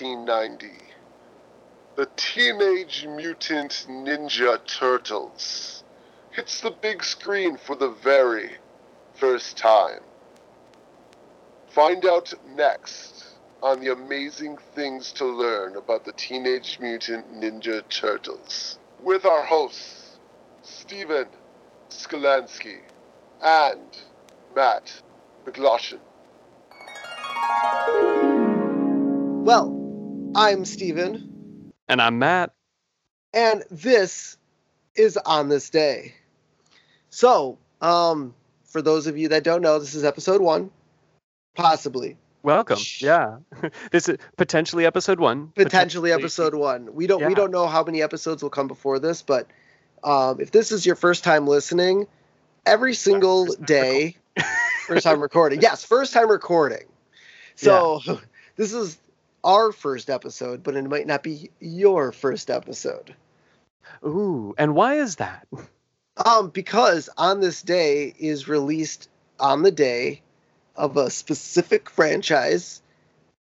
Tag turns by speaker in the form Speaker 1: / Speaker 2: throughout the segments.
Speaker 1: 1990, the Teenage Mutant Ninja Turtles hits the big screen for the very first time. Find out next on the amazing things to learn about the Teenage Mutant Ninja Turtles with our hosts, Steven Skolansky and Matt McLaughlin.
Speaker 2: Well, I'm Steven,
Speaker 3: And I'm Matt.
Speaker 2: and this is On This Day. So, um, for those of you that don't know, this is episode one, possibly,
Speaker 3: Welcome. Yeah. this is potentially episode one.
Speaker 2: potentially episode one. We don't we don't know how many episodes will come before this, but um, if this is your first time listening, every single
Speaker 3: First
Speaker 2: day, first time recording, yes, first time recording. So this is our first episode, but it might not be your first episode.
Speaker 3: Ooh, and why is that?
Speaker 2: Um, because on this day is released on the day of a specific franchise.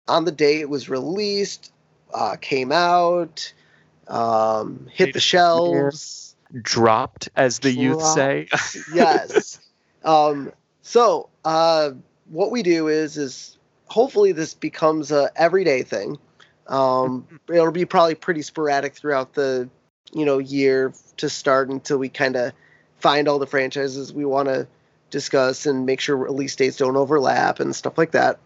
Speaker 2: On the day it was released, uh, came out, um, hit the shelves.
Speaker 3: Dropped, as the youth say.
Speaker 2: yes. Um, so uh, what we do is is hopefully this becomes a everyday thing. Um, it'll be probably pretty sporadic throughout the you know year to start until we kind of find all the franchises we want to discuss and make sure release dates don't overlap and stuff like that.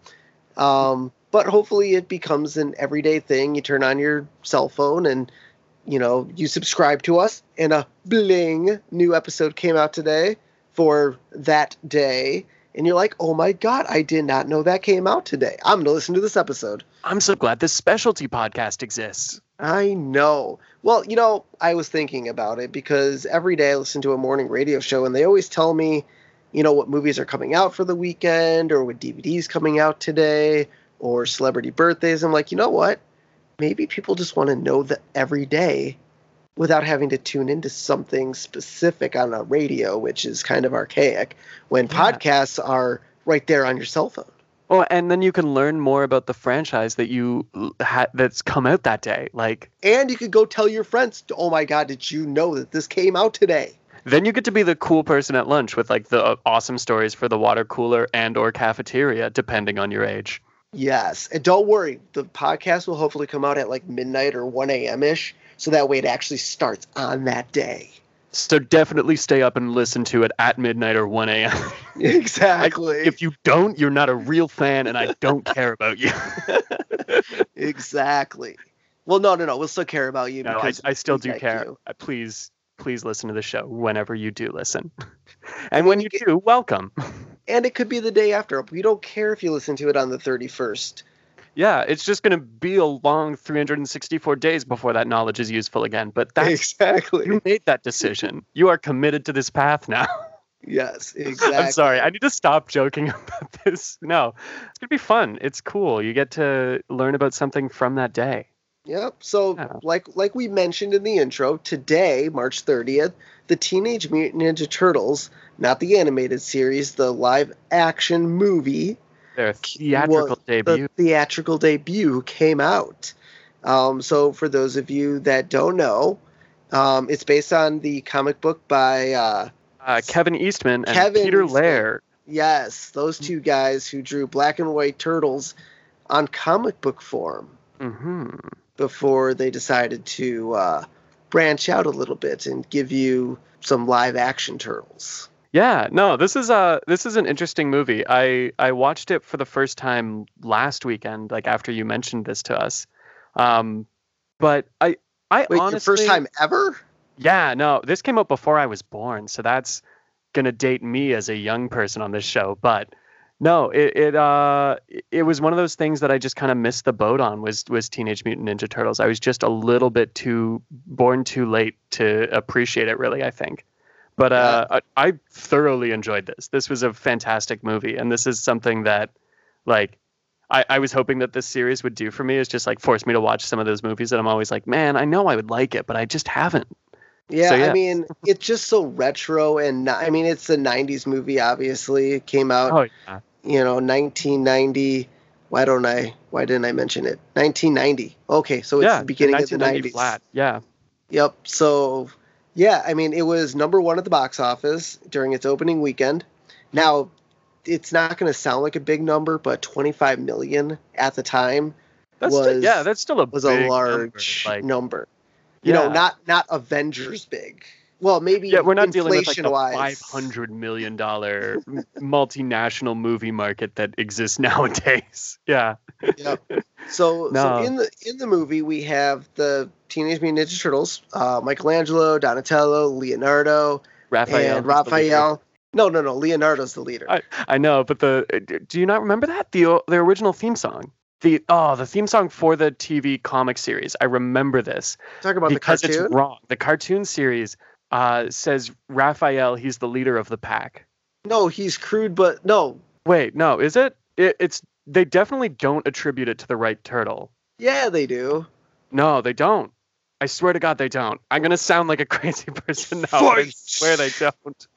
Speaker 2: Um, but hopefully it becomes an everyday thing. You turn on your cell phone and you know you subscribe to us and a bling new episode came out today for that day and you're like oh my god i did not know that came out today. I'm going to listen to this episode.
Speaker 3: I'm so glad this specialty podcast exists.
Speaker 2: i know. Well you know i was thinking about it because every day i listen to a morning radio show and they always tell me you know what movies are coming out for the weekend or what dvds coming out today or celebrity birthdays. I'm like you know what? Maybe people just want to know that every day without having to tune into something specific on a radio, which is kind of archaic, when
Speaker 3: Yeah.
Speaker 2: podcasts are right there on your cell phone.
Speaker 3: Well, and then you can learn more about the franchise that you had that's come out that day. Like,
Speaker 2: And you could go tell your friends, oh my God, did you know that this came out today?
Speaker 3: then you get to be the cool person at lunch with like the uh, awesome stories for the water cooler and or cafeteria, depending on your age.
Speaker 2: Yes. And don't worry, the podcast will hopefully come out at like midnight or 1 a.m. ish. So that way it actually starts on that day.
Speaker 3: So definitely stay up and listen to it at midnight or 1 a.m.
Speaker 2: Exactly.
Speaker 3: if you don't, you're not a real fan, and I don't care about you.
Speaker 2: exactly. Well, no, no, no. We'll still care about you
Speaker 3: No, I,
Speaker 2: because
Speaker 3: I still do
Speaker 2: like
Speaker 3: care.
Speaker 2: you.
Speaker 3: Uh, Please, please listen to the show whenever you do listen. and when you do, welcome.
Speaker 2: And it could be the day after. We don't care if you listen to it on the 31st.
Speaker 3: Yeah, it's just going to be a long 364 days before that knowledge is useful again. But that's
Speaker 2: exactly.
Speaker 3: you made that decision. You are committed to this path now.
Speaker 2: Yes, exactly.
Speaker 3: I'm sorry. I need to stop joking about this. No, it's going to be fun. It's cool. You get to learn about something from that day.
Speaker 2: Yep. So,
Speaker 3: Yeah.
Speaker 2: like like we mentioned in the intro, today, March 30th, the Teenage Mutant Ninja Turtles, not the animated series, the live action movie,
Speaker 3: Their theatrical
Speaker 2: was-
Speaker 3: debut.
Speaker 2: the theatrical debut came out. Um, so, for those of you that don't know, um, it's based on the comic book by uh,
Speaker 3: Uh, Kevin Eastman and
Speaker 2: Kevin
Speaker 3: Peter
Speaker 2: Eastman.
Speaker 3: Laird.
Speaker 2: yes, those two guys who drew black and white turtles on comic book form.
Speaker 3: hmm
Speaker 2: before they decided to uh, branch out a little bit and give you some live action turtles.
Speaker 3: Yeah, no, this is a this is an interesting movie. I I watched it for the first time last weekend, like after you mentioned this to us. Um, but I I
Speaker 2: Wait,
Speaker 3: honestly
Speaker 2: first time ever?
Speaker 3: Yeah, no, this came out before I was born, so that's gonna date me as a young person on this show. But no, it it uh it- it was one of those things that I just kind of missed the boat on was was Teenage Mutant Ninja Turtles. I was just a little bit too born too late to appreciate it really, I think. But uh, I, I thoroughly enjoyed this. This was a fantastic movie, and this is something that, like, I, I was hoping that this series would do for me is just like force me to watch some of those movies that I'm always like, man, I know I would like it, but I just haven't.
Speaker 2: Yeah,
Speaker 3: So,
Speaker 2: I mean, it's just so retro and I mean, it's a '90s movie. Obviously, it came out
Speaker 3: Oh yeah.
Speaker 2: you know, 1990. Why don't I? Why didn't I mention it? 1990. Okay, so it's
Speaker 3: yeah,
Speaker 2: the beginning of the 90s.
Speaker 3: flat. Yeah.
Speaker 2: Yep. So, yeah, I mean, it was number one at the box office during its opening weekend. Now, it's not going to sound like a big number, but 25 million at the time
Speaker 3: That's still,
Speaker 2: Was-
Speaker 3: yeah, that's still a
Speaker 2: was a large
Speaker 3: number. Like,
Speaker 2: number. You know, not not Avengers big. Well, maybe
Speaker 3: yeah, we're not dealing with like five hundred million dollar multinational movie market that exists nowadays. Yeah.
Speaker 2: Yep. So,
Speaker 3: No.
Speaker 2: so in the in the movie we have the Teenage Mutant Ninja Turtles, uh, Michelangelo, Donatello, Leonardo,
Speaker 3: Raphael.
Speaker 2: and
Speaker 3: is the leader.
Speaker 2: Raphael. No, no, no. Leonardo's the leader.
Speaker 3: I, I know, but the uh, do you not remember that the the original theme song? The oh, the theme song for the TV comic series. I remember this
Speaker 2: Talk about
Speaker 3: because
Speaker 2: the cartoon.
Speaker 3: it's wrong. The cartoon series uh, says Raphael. He's the leader of the pack.
Speaker 2: No, he's crude, but no.
Speaker 3: Wait, no, is it? it? It's they definitely don't attribute it to the right turtle.
Speaker 2: Yeah, they do.
Speaker 3: No, they don't. I swear to God, they don't. I'm gonna sound like a crazy person now. I swear they don't.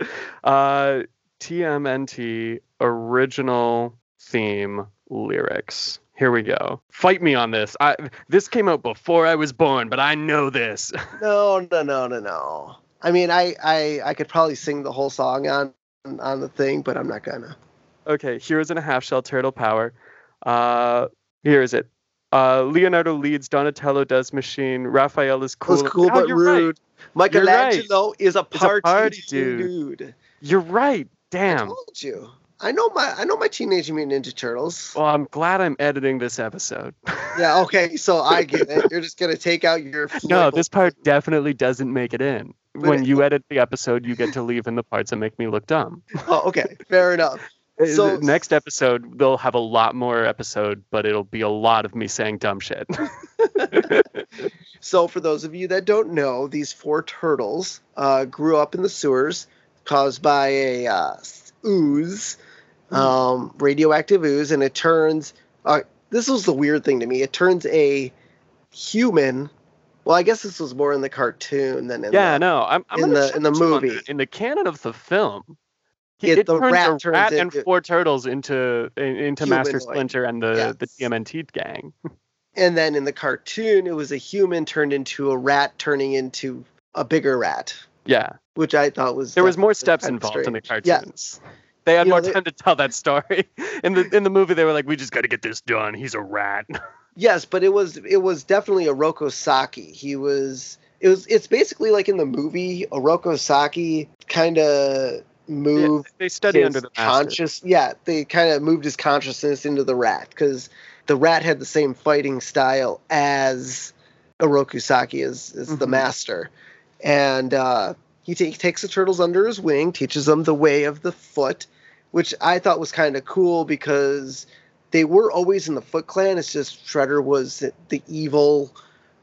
Speaker 3: Uh, TMNT original theme lyrics. Here we go. Fight me on this. I this came out before I was born, but I know this.
Speaker 2: No, no, no, no, no. I mean, I, I, I could probably sing the whole song on, on the thing, but I'm not gonna.
Speaker 3: okay, heroes in a half shell, turtle power. Uh, here is it. Uh, Leonardo leads, Donatello does machine, Raphael is cool.
Speaker 2: was cool
Speaker 3: Oh,
Speaker 2: but
Speaker 3: you're right.
Speaker 2: rude. Michelangelo is a
Speaker 3: a
Speaker 2: party,
Speaker 3: party
Speaker 2: dude.
Speaker 3: dude. You're right. Damn.
Speaker 2: I told you. I know my I know my Teenage Mutant Ninja Turtles.
Speaker 3: Well, I'm glad I'm editing this episode.
Speaker 2: Yeah, okay, so I get it. You're just gonna take out your
Speaker 3: no, this part definitely doesn't make it in.
Speaker 2: But
Speaker 3: When
Speaker 2: it-
Speaker 3: you edit the episode, you get to leave in the parts that make me look dumb.
Speaker 2: Oh, okay, fair enough.
Speaker 3: Uh,
Speaker 2: So-
Speaker 3: next episode, they'll have a lot more episode, but it'll be a lot of me saying dumb shit.
Speaker 2: So, for those of you that don't know, these four turtles uh, grew up in the sewers caused by a uh, ooze, um, radioactive ooze, and it turns. Uh, this was the weird thing to me. It turns a human. Well, I guess this was more in the cartoon than in
Speaker 3: yeah,
Speaker 2: the,
Speaker 3: no, I'm, I'm
Speaker 2: in the- in the
Speaker 3: challenge you on
Speaker 2: movie.
Speaker 3: In the canon of the film, he,
Speaker 2: It- the
Speaker 3: turns
Speaker 2: rat
Speaker 3: a
Speaker 2: turns
Speaker 3: rat and four turtles into in- into Master Splinter and the the
Speaker 2: Yes.
Speaker 3: TMNT gang.
Speaker 2: And then in the cartoon, it was a human turned into a rat, turning into a bigger rat,
Speaker 3: Yeah,
Speaker 2: which I thought was
Speaker 3: there was more steps involved in the
Speaker 2: strange.
Speaker 3: cartoons.
Speaker 2: Yes.
Speaker 3: They had
Speaker 2: You know,
Speaker 3: more
Speaker 2: they-
Speaker 3: time to tell that story. In the in the movie, they were like, "We just got to get this done. He's a rat."
Speaker 2: Yes, but it was it was definitely Oroku Saki. He was it was it's basically like in the movie Oroku Saki kind of moved
Speaker 3: they study under the master.
Speaker 2: conscious. Yeah, they kind of moved his consciousness into the rat because the rat had the same fighting style as Oroku Saki as, as the
Speaker 3: Mhm.
Speaker 2: master, and uh, he, ta- he takes the turtles under his wing, teaches them the way of the foot, which I thought was kind of cool because they were always in the Foot Clan. It's just Shredder was the evil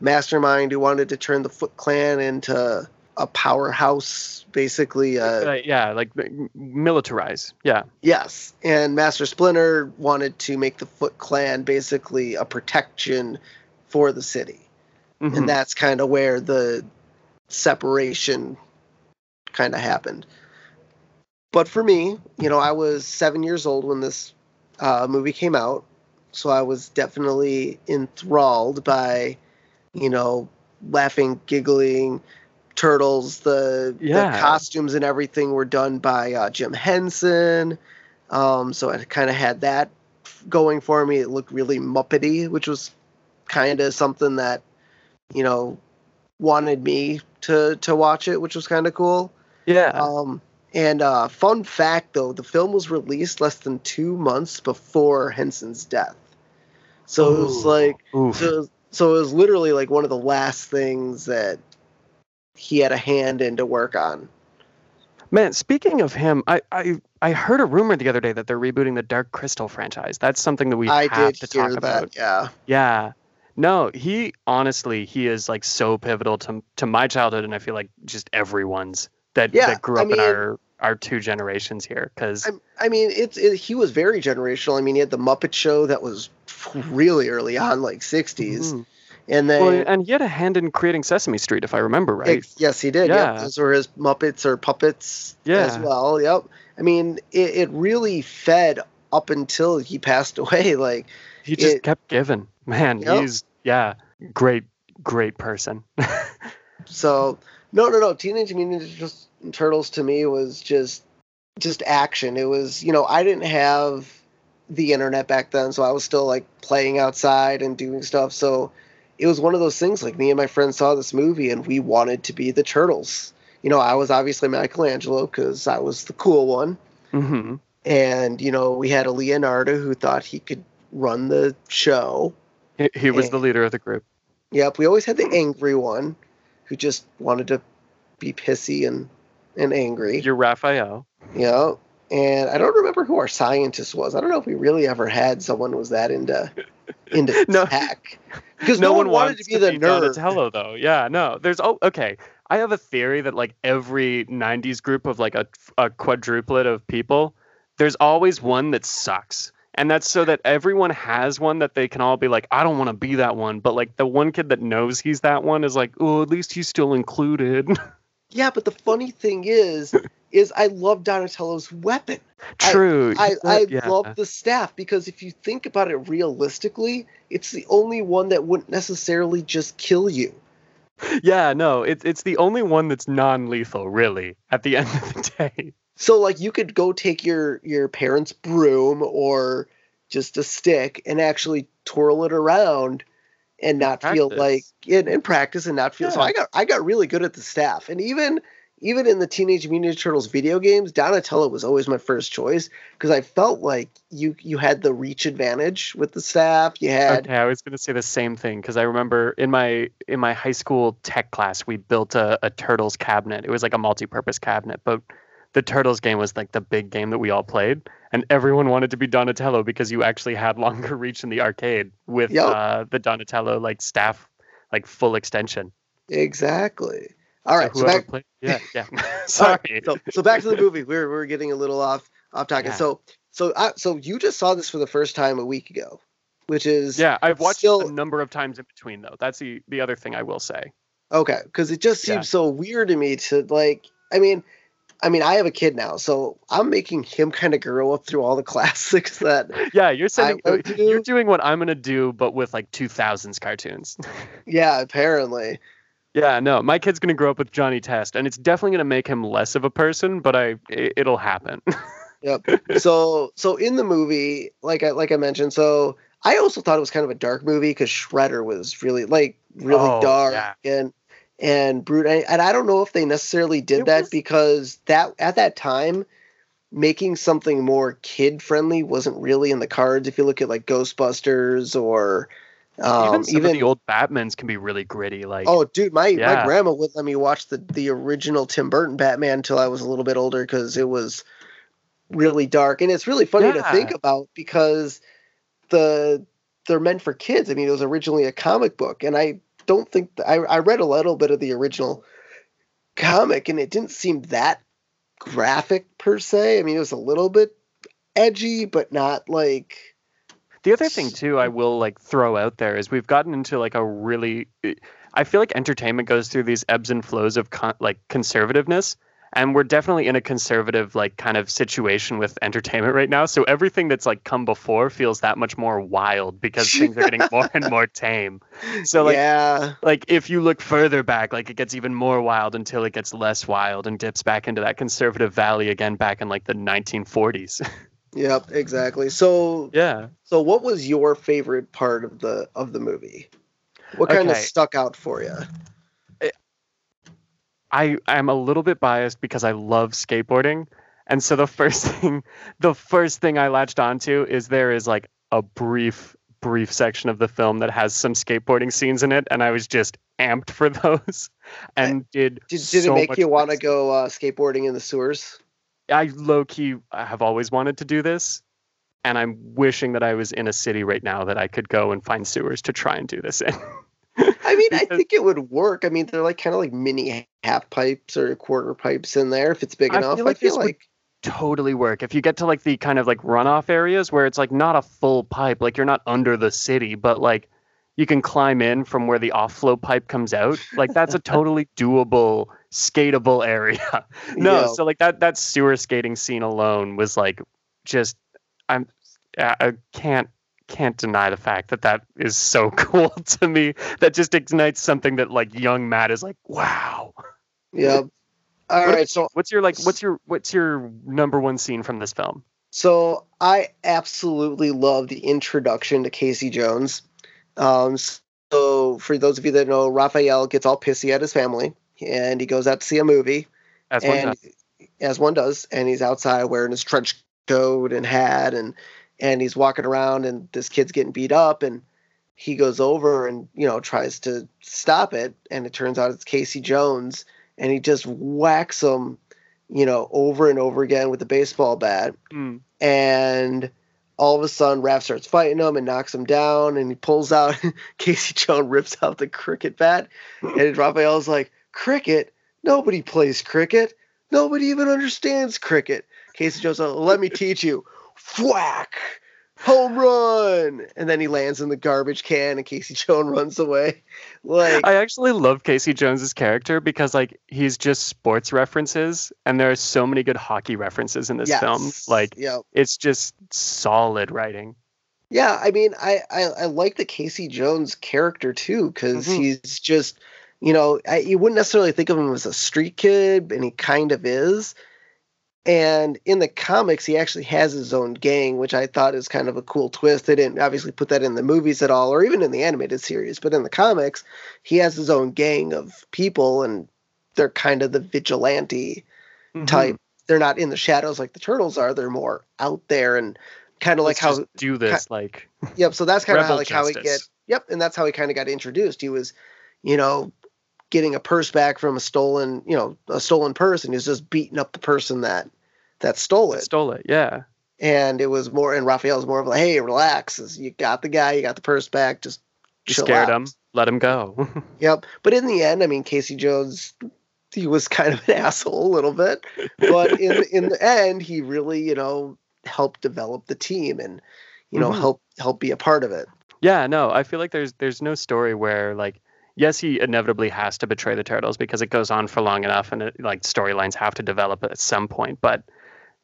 Speaker 2: mastermind who wanted to turn the Foot Clan into a powerhouse, basically. Uh,
Speaker 3: Uh, yeah, like militarize. Yeah.
Speaker 2: Yes, and Master Splinter wanted to make the Foot Clan basically a protection for the city,
Speaker 3: Mhm.
Speaker 2: and that's kind of where the separation kind of happened. But for me, you know, I was seven years old when this uh, movie came out, so I was definitely enthralled by, you know, laughing, giggling, turtles. The,
Speaker 3: Yeah.
Speaker 2: the costumes and everything were done by uh, Jim Henson. Um, so I kind of had that going for me. It looked really Muppety, which was kind of something that, you know, wanted me to to watch it, which was kind of cool.
Speaker 3: yeah.
Speaker 2: Um, and uh, fun fact, though, the film was released less than two months before Henson's death. So it was
Speaker 3: Ooh.
Speaker 2: like, so, so it was literally like one of the last things that he had a hand in to work on.
Speaker 3: Man, speaking of him, I, I I heard a rumor the other day that they're rebooting the Dark Crystal franchise. That's something that we
Speaker 2: I
Speaker 3: have
Speaker 2: did
Speaker 3: to talk
Speaker 2: that.
Speaker 3: about.
Speaker 2: Yeah.
Speaker 3: Yeah. No, he honestly he is like so pivotal to to my childhood and I feel like just everyone's that
Speaker 2: Yeah,
Speaker 3: that grew
Speaker 2: I
Speaker 3: up
Speaker 2: mean-
Speaker 3: in our our two generations here cuz
Speaker 2: I, I mean, it's it, he was very generational. I mean, he had the Muppet Show that was really early on, like '60s, and then
Speaker 3: well, and he had a hand in creating Sesame Street if I remember right.
Speaker 2: Ex- yes, he did.
Speaker 3: Yeah.
Speaker 2: Yep. Those were his Muppets or puppets as
Speaker 3: Yeah.
Speaker 2: well. Yep. I mean, it, it really fed up until he passed away. Like
Speaker 3: He just
Speaker 2: It-
Speaker 3: kept giving. Man,
Speaker 2: Yep.
Speaker 3: he's yeah, great, great person.
Speaker 2: so, no, no, no. Teenage Mutant Ninja Turtles to me was just just action. It was you know I didn't have the internet back then, so I was still like playing outside and doing stuff. So it was one of those things. Like me and my friends saw this movie and we wanted to be the turtles. You know, I was obviously Michelangelo because I was the cool one.
Speaker 3: hmm
Speaker 2: and you know we had a Leonardo who thought he could run the show.
Speaker 3: He, he was
Speaker 2: Yeah.
Speaker 3: the leader of the group.
Speaker 2: Yep, we always had the angry one who just wanted to be pissy and and angry.
Speaker 3: You're Raphael.
Speaker 2: Know, and I don't remember who our scientist was. I don't know if we really ever had someone who was that into into
Speaker 3: No.
Speaker 2: tech because no, one wanted to be the nerd.
Speaker 3: Donatello, though. Yeah, no. There's oh, okay. I have a theory that like every '90s group of like a, a quadruplet of people, there's always one that sucks, and that's so that everyone has one that they can all be like, I don't want to be that one, but like the one kid that knows he's that one is like, oh, at least he's still included.
Speaker 2: Yeah, but the funny thing is, is I love Donatello's weapon. I-
Speaker 3: True.
Speaker 2: I, I
Speaker 3: Yeah.
Speaker 2: love the staff because if you think about it realistically, it's the only one that wouldn't necessarily just kill you.
Speaker 3: Yeah, no, it's it's the only one that's non-lethal, really. At the end of the day.
Speaker 2: So like you could go take your your parents' broom or just a stick and actually twirl it around and not feel like in, in practice and not feel so I got I got really good at the staff. And even even in the Teenage Mutant Ninja Turtles video games, Donatello was always my first choice because I felt like you you had the reach advantage with the staff. You had
Speaker 3: Okay, I was going to say the same thing because I remember in my in my high school tech class we built a, a turtles cabinet. It was like a multi-purpose cabinet, but the turtles game was like the big game that we all played, and everyone wanted to be Donatello because you actually had longer reach in the arcade with
Speaker 2: Yep.
Speaker 3: uh, the Donatello like staff, like full extension.
Speaker 2: exactly. All right,
Speaker 3: so
Speaker 2: so back
Speaker 3: played, yeah, yeah.
Speaker 2: All right,
Speaker 3: Sorry.
Speaker 2: so so back to the movie. We're we're getting a little off off topic.
Speaker 3: Yeah.
Speaker 2: So so uh, so you just saw this for the first time a week ago, which is
Speaker 3: yeah, I've watched
Speaker 2: still-
Speaker 3: a number of times in between though. That's the the other thing I will say.
Speaker 2: okay because it just seems
Speaker 3: Yeah.
Speaker 2: so weird to me to like. I mean, I mean, I have a kid now, so I'm making him kind of grow up through all the classics that.
Speaker 3: Yeah, you're sending,
Speaker 2: went
Speaker 3: you're doing what I'm gonna do, but with like 2000s cartoons.
Speaker 2: Yeah, apparently.
Speaker 3: Yeah, no, my kid's gonna grow up with Johnny Test, and it's definitely gonna make him less of a person, but I it, it'll happen.
Speaker 2: Yep. so so in the movie, like I like I mentioned, so I also thought it was kind of a dark movie because Shredder was really like really
Speaker 3: Oh,
Speaker 2: dark
Speaker 3: yeah.
Speaker 2: and and brute. And, and I don't know if they necessarily did
Speaker 3: It
Speaker 2: that
Speaker 3: was-
Speaker 2: because that at that time making something more kid friendly wasn't really in the cards. If you look at like Ghostbusters or um,
Speaker 3: even some
Speaker 2: even
Speaker 3: of the old Batmans can be really gritty. Like,
Speaker 2: Oh, dude, my, my grandma wouldn't let me watch the, the original Tim Burton Batman until I was a little bit older because it was really dark. And it's really funny to think about because the they're meant for kids. I mean, it was originally a comic book, and I don't think I, I read a little bit of the original comic, and it didn't seem that graphic per se. I mean, it was a little bit edgy, but not like
Speaker 3: The other thing too, I will like throw out there is we've gotten into like a really, I feel like entertainment goes through these ebbs and flows of con- like conservativeness, and we're definitely in a conservative like kind of situation with entertainment right now. So everything that's like come before feels that much more wild because things are getting more and more tame. So like
Speaker 2: yeah.
Speaker 3: like if you look further back, like it gets even more wild until it gets less wild and dips back into that conservative valley again back in like the 1940s.
Speaker 2: Yep, exactly. So
Speaker 3: yeah.
Speaker 2: So, what was your favorite part of the of the movie? What kind of stuck out for you?
Speaker 3: I I'm a little bit biased because I love skateboarding, and so the first thing, the first thing I latched onto is there is like a brief brief section of the film that has some skateboarding scenes in it, and I was just amped for those, and did
Speaker 2: Did, did
Speaker 3: so
Speaker 2: it make you want to go uh, skateboarding in the sewers?
Speaker 3: I low key have always wanted to do this, and I'm wishing that I was in a city right now that I could go and find sewers to try and do this in.
Speaker 2: I mean, I think it would work. I mean, they're like kind of like mini half pipes or quarter pipes in there if it's big
Speaker 3: I
Speaker 2: enough.
Speaker 3: feel like
Speaker 2: I feel like
Speaker 3: totally work if you get to like the kind of like runoff areas where it's like not a full pipe like you're not under the city but like you can climb in from where the off-flow pipe comes out like that's a totally doable skatable area no
Speaker 2: Yeah.
Speaker 3: so like that that sewer skating scene alone was like just i'm I can't can't deny the fact that that is so cool to me. That just ignites something that like young Matt is like, wow.
Speaker 2: Yep. All
Speaker 3: What
Speaker 2: right, so
Speaker 3: What's your like? What's your what's your number one scene from this film?
Speaker 2: So I absolutely love the introduction to Casey Jones. Um, so for those of you that know, Raphael gets all pissy at his family, and he goes out to see a movie,
Speaker 3: As one
Speaker 2: and
Speaker 3: does.
Speaker 2: as one does, and he's outside wearing his trench coat and hat, and and he's walking around, and this kid's getting beat up, and he goes over and you know tries to stop it, and it turns out it's Casey Jones, and he just whacks him, you know, over and over again with the baseball bat.
Speaker 3: Mm.
Speaker 2: and all of a sudden Raph starts fighting him and knocks him down and he pulls out Casey Jones rips out the cricket bat. And Raphael's like cricket? Nobody plays cricket. Nobody even understands cricket. Casey Jones like, let me teach you whack home run and then he lands in the garbage can and Casey Jones runs away like
Speaker 3: I actually love Casey Jones's character because like he's just sports references, and there are so many good hockey references in this film. Like
Speaker 2: yeah
Speaker 3: it's just solid writing.
Speaker 2: Yeah, I mean, I I, I like the Casey Jones character too because
Speaker 3: Mhm.
Speaker 2: he's just, you know, I, you wouldn't necessarily think of him as a street kid, and he kind of is. And in the comics, he actually has his own gang, which I thought is kind of a cool twist. They didn't obviously put that in the movies at all, or even in the animated series, but in the comics, he has his own gang of people, and they're kind of the vigilante
Speaker 3: Mhm.
Speaker 2: type. They're not in the shadows like the turtles are. They're more out there and kind of like how
Speaker 3: do this like
Speaker 2: Yep. So that's kind of how like how he get. Yep, and that's how he kind of got introduced. He was, you know, getting a purse back from a stolen, you know, a stolen purse, and he was just beating up the person that that stole it.
Speaker 3: stole it. Yeah.
Speaker 2: And it was more, and Raphael was more of like, hey, relax, you got the guy, you got the purse back, just
Speaker 3: scared
Speaker 2: out.
Speaker 3: him. Let him go.
Speaker 2: Yep. But in the end, I mean, Casey Jones, he was kind of an asshole a little bit, but in in the end, he really, you know, helped develop the team and, you know,
Speaker 3: Mhm.
Speaker 2: help help be a part of it.
Speaker 3: Yeah, no, I feel like there's there's no story where like yes, he inevitably has to betray the turtles because it goes on for long enough and it, like storylines have to develop at some point. But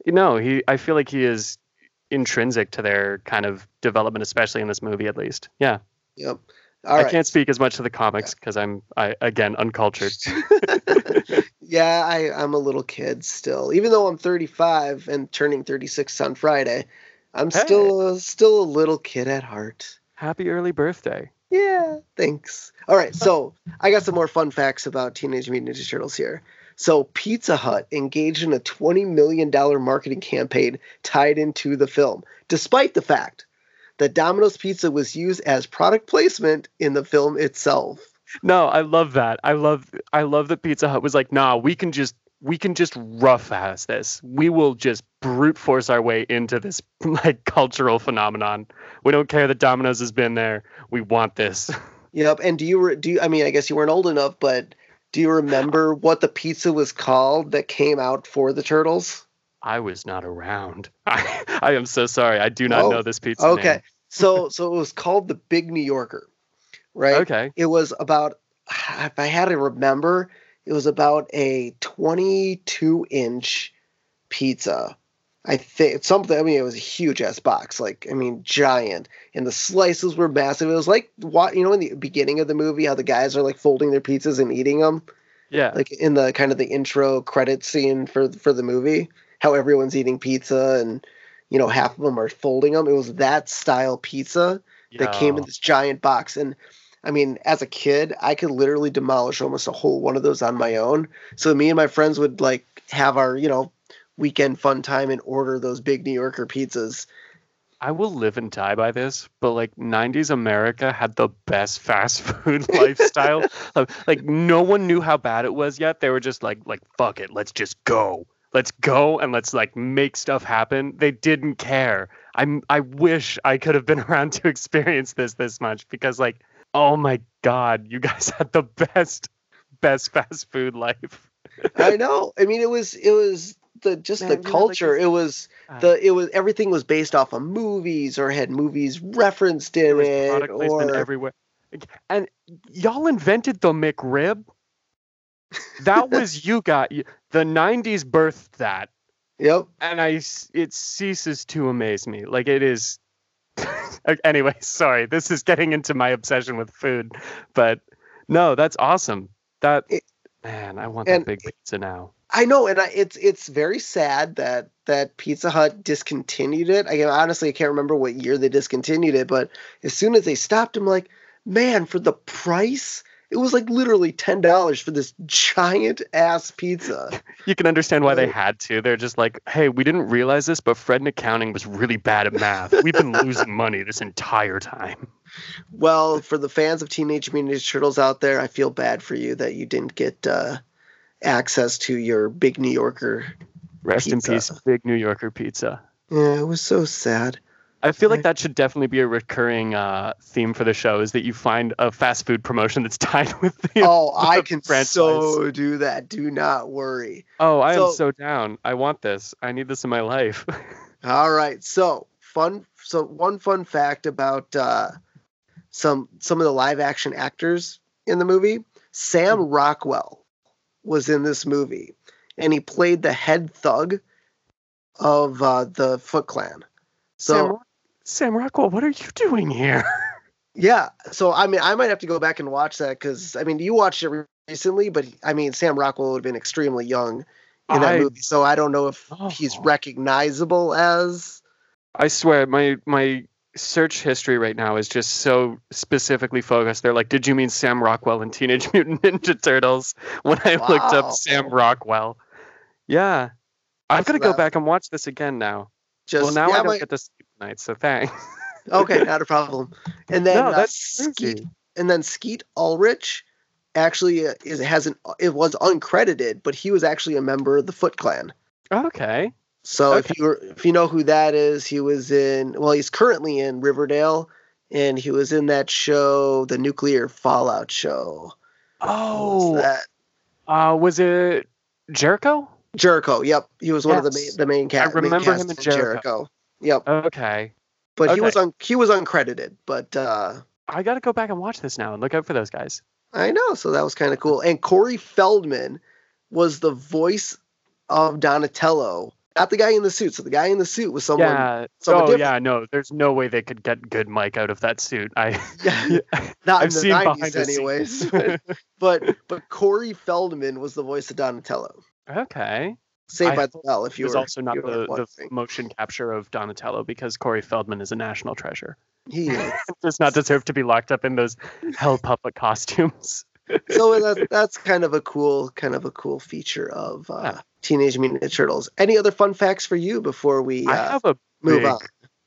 Speaker 3: you know, he I feel like he is intrinsic to their kind of development, especially in this movie at least. Yeah.
Speaker 2: Yep. All
Speaker 3: I
Speaker 2: right.
Speaker 3: can't speak as much to the comics because I'm I again uncultured.
Speaker 2: yeah, I, I'm a little kid still. Even though I'm 35 and turning 36 on Friday, I'm
Speaker 3: Hey.
Speaker 2: still still a little kid at heart.
Speaker 3: Happy early birthday.
Speaker 2: Yeah, thanks. All right, so I got some more fun facts about Teenage Mutant Ninja Turtles here. So Pizza Hut engaged in a $20 million marketing campaign tied into the film, despite the fact that Domino's Pizza was used as product placement in the film itself.
Speaker 3: No, I love that. I love I love that Pizza Hut was like, nah, we can just we can just rough ass this. We will just brute force our way into this like cultural phenomenon. We don't care that Domino's has been there. We want this.
Speaker 2: Yep. And do you re- do? You, I mean, I guess you weren't old enough, but do you remember what the pizza was called that came out for the turtles?
Speaker 3: I was not around. I, I am so sorry. I do not
Speaker 2: Oh,
Speaker 3: know this pizza.
Speaker 2: Okay.
Speaker 3: name.
Speaker 2: So so it was called the Big New Yorker, right?
Speaker 3: Okay.
Speaker 2: It was about. If I had to remember, it was about a 22 inch pizza. I think something. I mean, it was a huge ass box, like I mean, giant, and the slices were massive. It was like what you know in the beginning of the movie, how the guys are like folding their pizzas and eating them.
Speaker 3: Yeah.
Speaker 2: like in the kind of the intro credit scene for for the movie how everyone's eating pizza and you know half of them are folding them it was that style pizza that came in this giant box and i mean as a kid i could literally demolish almost a whole one of those on my own so me and my friends would like have our you know weekend fun time and order those big new yorker pizzas
Speaker 3: I will live and die by this, but like 90s America had the best fast food lifestyle. Like, like no one knew how bad it was yet. They were just like like fuck it, let's just go. Let's go and let's like make stuff happen. They didn't care. I'm I wish I could have been around to experience this this much because like oh my god, you guys had the best best fast food life.
Speaker 2: i know i mean it was it was the just
Speaker 3: Man,
Speaker 2: the
Speaker 3: had, like,
Speaker 2: culture it was
Speaker 3: Uh,
Speaker 2: the it was everything was based off of movies or had movies referenced in it or
Speaker 3: everywhere. And y'all invented the McRib. That was you got the '90s birthed that.
Speaker 2: Yep.
Speaker 3: and I it ceases to amaze me. Like it is. anyway, sorry. This is getting into my obsession with food, but no, that's awesome. That
Speaker 2: It-
Speaker 3: man, I want
Speaker 2: and
Speaker 3: that big pizza now.
Speaker 2: I know, and I, it's it's very sad that that Pizza Hut discontinued it. I honestly I can't remember what year they discontinued it, but as soon as they stopped, I'm like, man, for the price, it was like literally ten dollars for this giant ass pizza.
Speaker 3: You can understand why they had to. They're just like, hey, we didn't realize this, but Fred in accounting was really bad at math. We've been losing money this entire time.
Speaker 2: well, for the fans of Teenage Mutant Ninja Turtles out there, I feel bad for you that you didn't get uh, access to your big New Yorker.
Speaker 3: Rest in peace, big New Yorker pizza.
Speaker 2: Yeah, it was so sad.
Speaker 3: I feel like that should definitely be a recurring uh, theme for the show is that you find a fast food promotion that's tied with the
Speaker 2: Oh, I
Speaker 3: the
Speaker 2: can
Speaker 3: franchise.
Speaker 2: so do that. Do not worry.
Speaker 3: Oh, I
Speaker 2: So-
Speaker 3: am so down. I want this. I need this in my life.
Speaker 2: All right. So fun. So one fun fact about uh, some some of the live action actors in the movie. Sam Rockwell was in this movie, and he played the head thug of uh, the Foot Clan. So
Speaker 3: Sam, Sam Rockwell, what are you doing here?
Speaker 2: yeah. So I mean, I might have to go back and watch that because I mean, you watched it recently, but I mean, Sam Rockwell would have been extremely young in that
Speaker 3: I-
Speaker 2: movie, so I don't know if he's
Speaker 3: Oh.
Speaker 2: recognizable as.
Speaker 3: I swear, my my search history right now is just so specifically focused. They're like, "Did you mean Sam Rockwell in Teenage Mutant Ninja Turtles?" When I looked up Sam Rockwell, yeah, I'm
Speaker 2: gonna
Speaker 3: go back and watch this again now.
Speaker 2: Just
Speaker 3: well, now
Speaker 2: yeah,
Speaker 3: I don't
Speaker 2: my-
Speaker 3: get to sleep tonight, so thanks.
Speaker 2: Okay, not a problem. And then
Speaker 3: no,
Speaker 2: uh, Skeet, and then Skeet Ulrich actually uh, is hasn't it was uncredited, but he was actually a member of the Foot Clan.
Speaker 3: Okay.
Speaker 2: So
Speaker 3: Okay.
Speaker 2: if you were, if you know who that is, he was in well, he's currently in Riverdale, and he was in that show, the Nuclear Fallout show.
Speaker 3: Oh,
Speaker 2: that
Speaker 3: uh, was it Jericho?
Speaker 2: Jericho. Yep, he was one of the main
Speaker 3: Yes.
Speaker 2: the main cast.
Speaker 3: remember him in
Speaker 2: in
Speaker 3: Jericho.
Speaker 2: Yep,
Speaker 3: Okay.
Speaker 2: but he
Speaker 3: Okay.
Speaker 2: was un, he was uncredited, but. uh
Speaker 3: I got to go back and watch this now and look out for those guys.
Speaker 2: I know, so that was kind of cool. And Corey Feldman was the voice of Donatello, not the guy in the suit. So the guy in the suit was someone.
Speaker 3: yeah.
Speaker 2: someone
Speaker 3: oh,
Speaker 2: different.
Speaker 3: yeah. No, there's no way they could get good Mike out of that suit. I.
Speaker 2: Yeah, not
Speaker 3: I've
Speaker 2: the
Speaker 3: seen behind
Speaker 2: nineties,
Speaker 3: the scenes.
Speaker 2: anyways. but, but but Corey Feldman was the voice of Donatello.
Speaker 3: okay.
Speaker 2: Saved
Speaker 3: I
Speaker 2: by the Bell. If you
Speaker 3: was
Speaker 2: were,
Speaker 3: also not the, the motion capture of Donatello because Corey Feldman is a national treasure.
Speaker 2: he is.
Speaker 3: Does not deserve to be locked up in those hell puppet costumes.
Speaker 2: so that's that's kind of a cool kind of a cool feature of uh,
Speaker 3: Yeah.
Speaker 2: Teenage Mutant Ninja Turtles. Any other fun facts for you before we
Speaker 3: I
Speaker 2: uh,
Speaker 3: have a
Speaker 2: move
Speaker 3: big,
Speaker 2: on?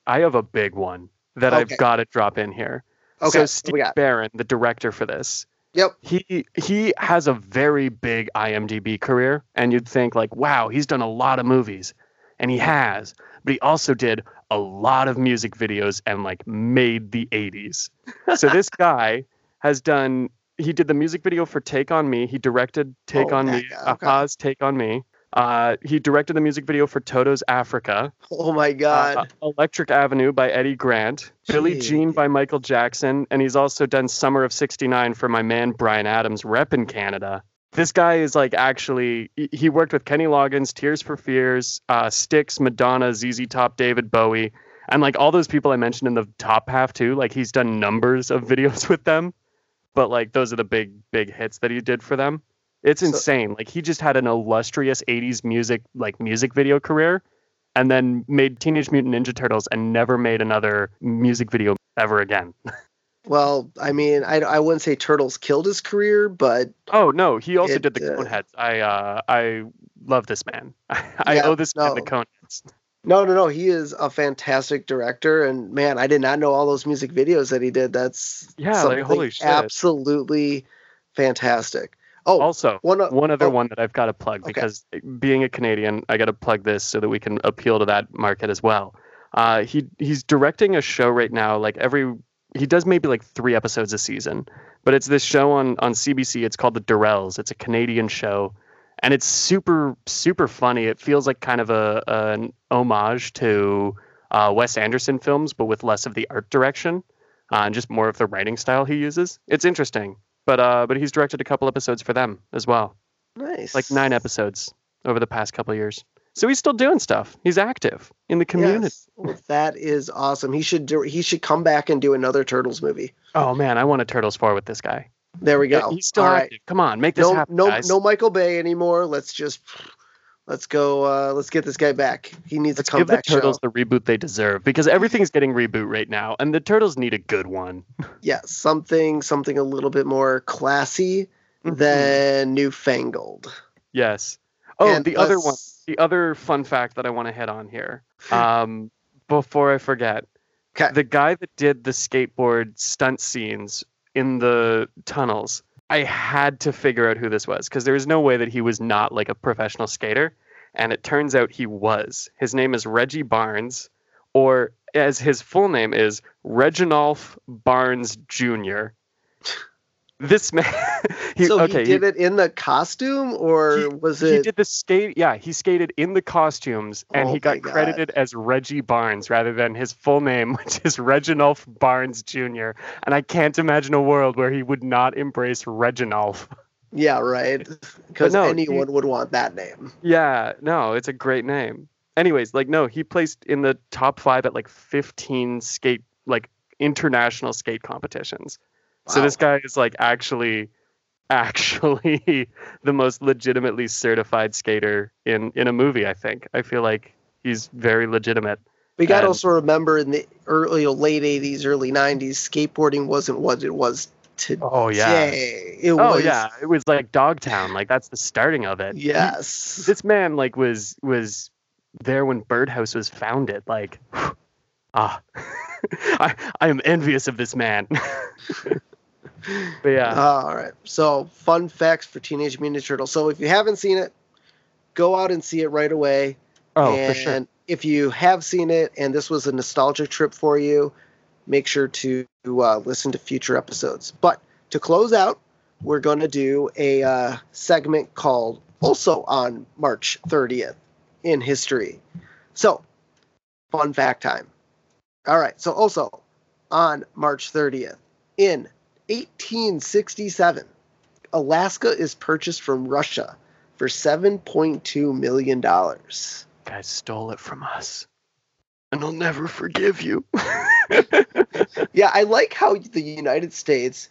Speaker 3: I have a big one that I've got to drop in here.
Speaker 2: Okay,
Speaker 3: So Steve? Barron, the director for this,
Speaker 2: Yep.
Speaker 3: he he has a very big IMDb career, and you'd think like, wow, he's done a lot of movies, and he has, but he also did a lot of music videos and like made the 80s. So this guy has done. He did the music video for Take on Me. He directed Take
Speaker 2: Oh,
Speaker 3: on Me.
Speaker 2: guy, okay.
Speaker 3: a-ha's Take on Me. Uh, he directed the music video for Toto's Africa.
Speaker 2: Oh my God.
Speaker 3: Uh, Electric Avenue by Eddie Grant, Billie Jean by Michael Jackson, and he's also done Summer of 69 for my man Bryan Adams, rep in Canada. This guy is like actually, he- he worked with Kenny Loggins, Tears for Fears, uh, Styx, Madonna, ZZ Top, David Bowie, and like all those people I mentioned in the top half too. Like he's done numbers of videos with them, but like those are the big, big hits that he did for them. It's
Speaker 2: So-
Speaker 3: insane. Like he just had an illustrious 80s music, like music video career and then made Teenage Mutant Ninja Turtles and never made another music video ever again.
Speaker 2: Well, I mean, I, I wouldn't say Turtles killed his career, but
Speaker 3: Oh no, he also
Speaker 2: It,
Speaker 3: did the
Speaker 2: uh,
Speaker 3: Coneheads. I uh I love this man. I
Speaker 2: Yeah,
Speaker 3: owe this man the
Speaker 2: no.
Speaker 3: Coneheads.
Speaker 2: no, no, no. He is a fantastic director, and man, I did not know all those music videos that he did. That's
Speaker 3: Yeah, like, holy shit.
Speaker 2: absolutely fantastic. Oh,
Speaker 3: Also,
Speaker 2: one, o-
Speaker 3: one other
Speaker 2: oh.
Speaker 3: one that I've got to plug
Speaker 2: Okay.
Speaker 3: because being a Canadian, I got to plug this so that we can appeal to that market as well. Uh, he he's directing a show right now. Like every he does maybe like three episodes a season, but it's this show on on CBC. It's called The Durrells. It's a Canadian show, and it's super super funny. It feels like kind of a an homage to uh, Wes Anderson films, but with less of the art direction uh, and just more of the writing style he uses. It's interesting, but uh, but he's directed a couple episodes for them as well
Speaker 2: nice.
Speaker 3: like nine episodes over the past couple years. So he's still doing stuff. He's active in the community.
Speaker 2: Yes. Well, that is awesome. He should do. He should come back and do another Turtles movie.
Speaker 3: Oh man, I want a Turtles four with this guy.
Speaker 2: There we go.
Speaker 3: He's still
Speaker 2: All right.
Speaker 3: active. Come on, make this
Speaker 2: No,
Speaker 3: happen,
Speaker 2: no,
Speaker 3: guys.
Speaker 2: no Michael Bay anymore. Let's just let's go. Uh, let's get this guy back. He needs
Speaker 3: Let's
Speaker 2: a
Speaker 3: give the
Speaker 2: comeback
Speaker 3: Turtles
Speaker 2: show.
Speaker 3: the reboot they deserve because everything's getting reboot right now, and the Turtles need a good one.
Speaker 2: Yes, something something a little bit more classy
Speaker 3: Mm-hmm.
Speaker 2: than newfangled.
Speaker 3: yes. Oh,
Speaker 2: And
Speaker 3: the other one. The other fun fact that I want to hit on here, um, before I forget, the guy that did the skateboard stunt scenes in the tunnels, I had to figure out who this was because there was no way that he was not like a professional skater, and it turns out he was. His name is Reggie Barnes, or as his full name is Reginald Barnes Jr. This man, he,
Speaker 2: so
Speaker 3: okay,
Speaker 2: he did it in the costume, or
Speaker 3: he-
Speaker 2: was it?
Speaker 3: he did the skate. Yeah, he skated in the costumes, and
Speaker 2: Oh
Speaker 3: he got credited as Reggie Barnes rather than his full name, which is Reginald Barnes Jr. And I can't imagine a world where he would not embrace Reginald.
Speaker 2: Yeah, right. Because
Speaker 3: no, he-
Speaker 2: anyone would want that name.
Speaker 3: Yeah, no, it's a great name. Anyways, like no, he placed in the top five at like 15 skate, like international skate competitions. So this guy is like actually, actually the most legitimately certified skater in in a movie. I think. I feel like he's very legitimate.
Speaker 2: We got to also remember in the early, late '80s, early '90s, skateboarding wasn't what it was today.
Speaker 3: Oh yeah.
Speaker 2: It
Speaker 3: Oh
Speaker 2: was,
Speaker 3: yeah. It was like Dogtown. Like that's the starting of it. He-
Speaker 2: Yes.
Speaker 3: this man like was was there when Birdhouse was founded. Like, ah, I I am envious of this man. but yeah,
Speaker 2: All right. So, fun facts for Teenage Mutant Ninja Turtles. So, if you haven't seen it, go out and see it right away.
Speaker 3: oh
Speaker 2: and
Speaker 3: for sure.
Speaker 2: if you have seen it and this was a nostalgic trip for you, make sure to uh, listen to future episodes. But to close out, we're going to do a uh, segment called also on March 30th in history. So, fun fact time. All right. So, also on March 30th in 1867, Alaska is purchased from Russia for $7.2 million.
Speaker 3: Guys stole it from us, and I'll never forgive you.
Speaker 2: Yeah, I like how the United States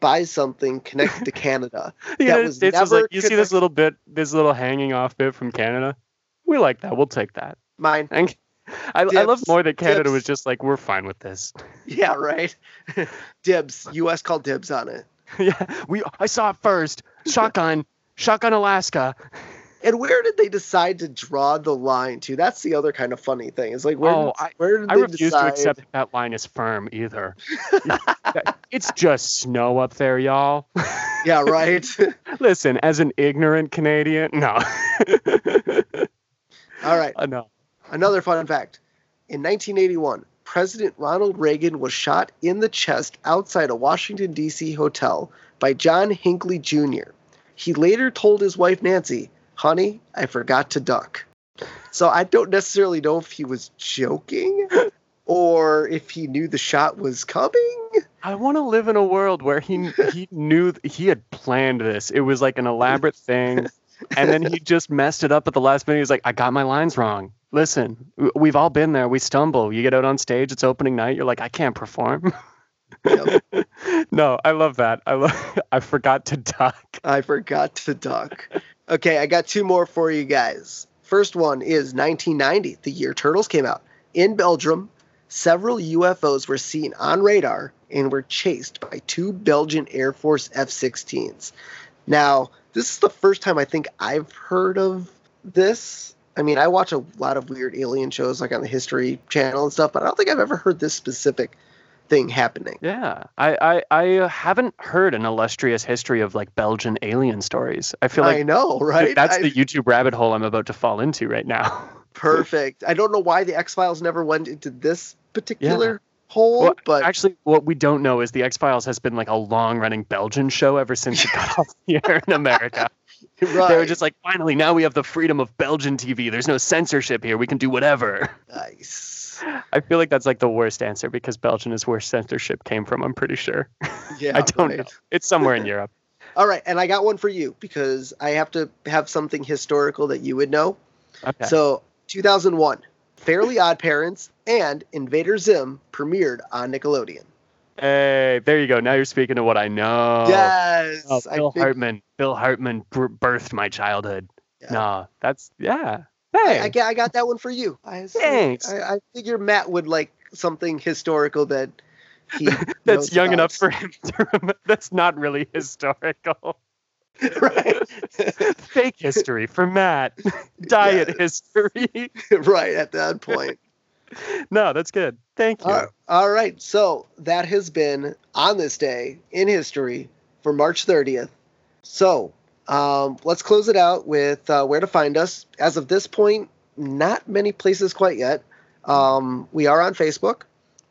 Speaker 2: buys something connected to Canada.
Speaker 3: the
Speaker 2: That
Speaker 3: United
Speaker 2: was
Speaker 3: States was like, you see this little bit, this little hanging off bit from Canada. We like that. We'll take that.
Speaker 2: Mine.
Speaker 3: And I, I love more that Canada
Speaker 2: dips.
Speaker 3: was just like, we're fine with this.
Speaker 2: Yeah, right. dibs. U.S. called dibs on it.
Speaker 3: yeah, we. I saw it first. Shotgun, shotgun, Alaska.
Speaker 2: And where did they decide to draw the line to? That's the other kind of funny thing. It's like where
Speaker 3: Oh,
Speaker 2: did,
Speaker 3: I-
Speaker 2: where did
Speaker 3: I
Speaker 2: they
Speaker 3: refuse
Speaker 2: decide?
Speaker 3: to accept that that line is firm either. it's just snow up there, y'all.
Speaker 2: Yeah, right.
Speaker 3: Listen, as an ignorant Canadian, no.
Speaker 2: All right.
Speaker 3: Uh, no.
Speaker 2: Another fun fact. In 1981, President Ronald Reagan was shot in the chest outside a Washington, D.C. hotel by John Hinckley Jr. He later told his wife Nancy, Honey, I forgot to duck. So I don't necessarily know if he was joking or if he knew the shot was coming.
Speaker 3: I want to live in a world where he he knew he had planned this. It was like an elaborate thing, and then he just messed it up at the last minute. He was like, "I got my lines wrong." Listen, we've all been there. We stumble. You get out on stage. It's opening night. You're like, "I can't perform."
Speaker 2: Yep.
Speaker 3: no, I love that. I love. I forgot to duck.
Speaker 2: I forgot to duck. Okay, I got two more for you guys. First one is 1990, the year Turtles came out. In Belgium, several UFOs were seen on radar and were chased by two Belgian Air Force F 16s. Now, this is the first time I think I've heard of this. I mean, I watch a lot of weird alien shows like on the History Channel and stuff, but I don't think I've ever heard this specific thing happening.
Speaker 3: Yeah, I I, I haven't heard an illustrious history of like Belgian alien stories. I feel like
Speaker 2: I know, right?
Speaker 3: that's
Speaker 2: I-
Speaker 3: the YouTube rabbit hole I'm about to fall into right now.
Speaker 2: Perfect. I don't know why the X Files never went into this particular hole,
Speaker 3: Well,
Speaker 2: but
Speaker 3: Actually, what we don't know is the X Files has been like a long running Belgian show ever since it got off here in America.
Speaker 2: Right.
Speaker 3: They were just like, finally, now we have the freedom of Belgian TV. There's no censorship here. We can do whatever.
Speaker 2: nice.
Speaker 3: I feel like that's like the worst answer because Belgian is where censorship came from. I'm pretty sure.
Speaker 2: Yeah,
Speaker 3: I don't
Speaker 2: right.
Speaker 3: know. It's somewhere in Europe.
Speaker 2: All right, and I got one for you because I have to have something historical that you would know.
Speaker 3: Okay.
Speaker 2: So 2001, Fairly Odd Parents and Invader Zim premiered on Nickelodeon.
Speaker 3: Hey, there you go. Now you're speaking to what I know.
Speaker 2: yes,
Speaker 3: Oh,
Speaker 2: I
Speaker 3: Bill
Speaker 2: think-
Speaker 3: Hartman. Bill Hartman birthed my childhood.
Speaker 2: Yeah.
Speaker 3: No, that's yeah.
Speaker 2: I,
Speaker 3: Hey,
Speaker 2: I, ga- I got that one for you. I,
Speaker 3: Thanks.
Speaker 2: I, I figure Matt would like something historical that he
Speaker 3: that's young
Speaker 2: about.
Speaker 3: enough for him to remember. That's not really historical.
Speaker 2: right,
Speaker 3: Fake history for Matt. Diet history.
Speaker 2: right at that point.
Speaker 3: no, that's good. Thank you.
Speaker 2: All right, so that has been on this day in history for March 30th. So um, let's close it out with uh, where to find us. As of this point, not many places quite yet. Um, we are on Facebook.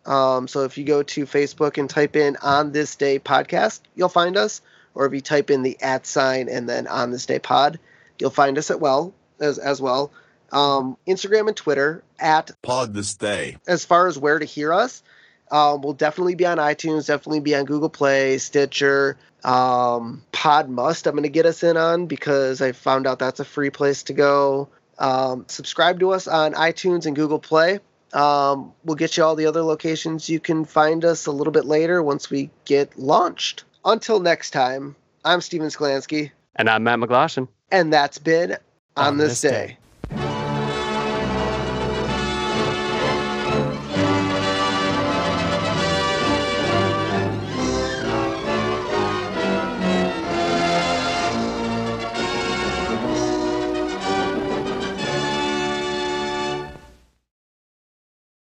Speaker 2: Um, so if you go to Facebook and type in on this day podcast, you'll find us. Or if you type in the at sign and then on this day pod, you'll find us at well as as well. Um, Instagram and Twitter at
Speaker 4: Pod this day.
Speaker 2: as far as where to hear us, um, we'll definitely be on iTunes, definitely be on Google Play, Stitcher, um, Pod Must. I'm going to get us in on because I found out that's a free place to go. Um, subscribe to us on iTunes and Google Play. Um, we'll get you all the other locations. You can find us a little bit later once we get launched. Until next time, I'm Steven Sklansky,
Speaker 3: And I'm Matt McGlashan.
Speaker 2: and that's been On,
Speaker 3: On
Speaker 2: this,
Speaker 3: This
Speaker 2: day.
Speaker 3: Day.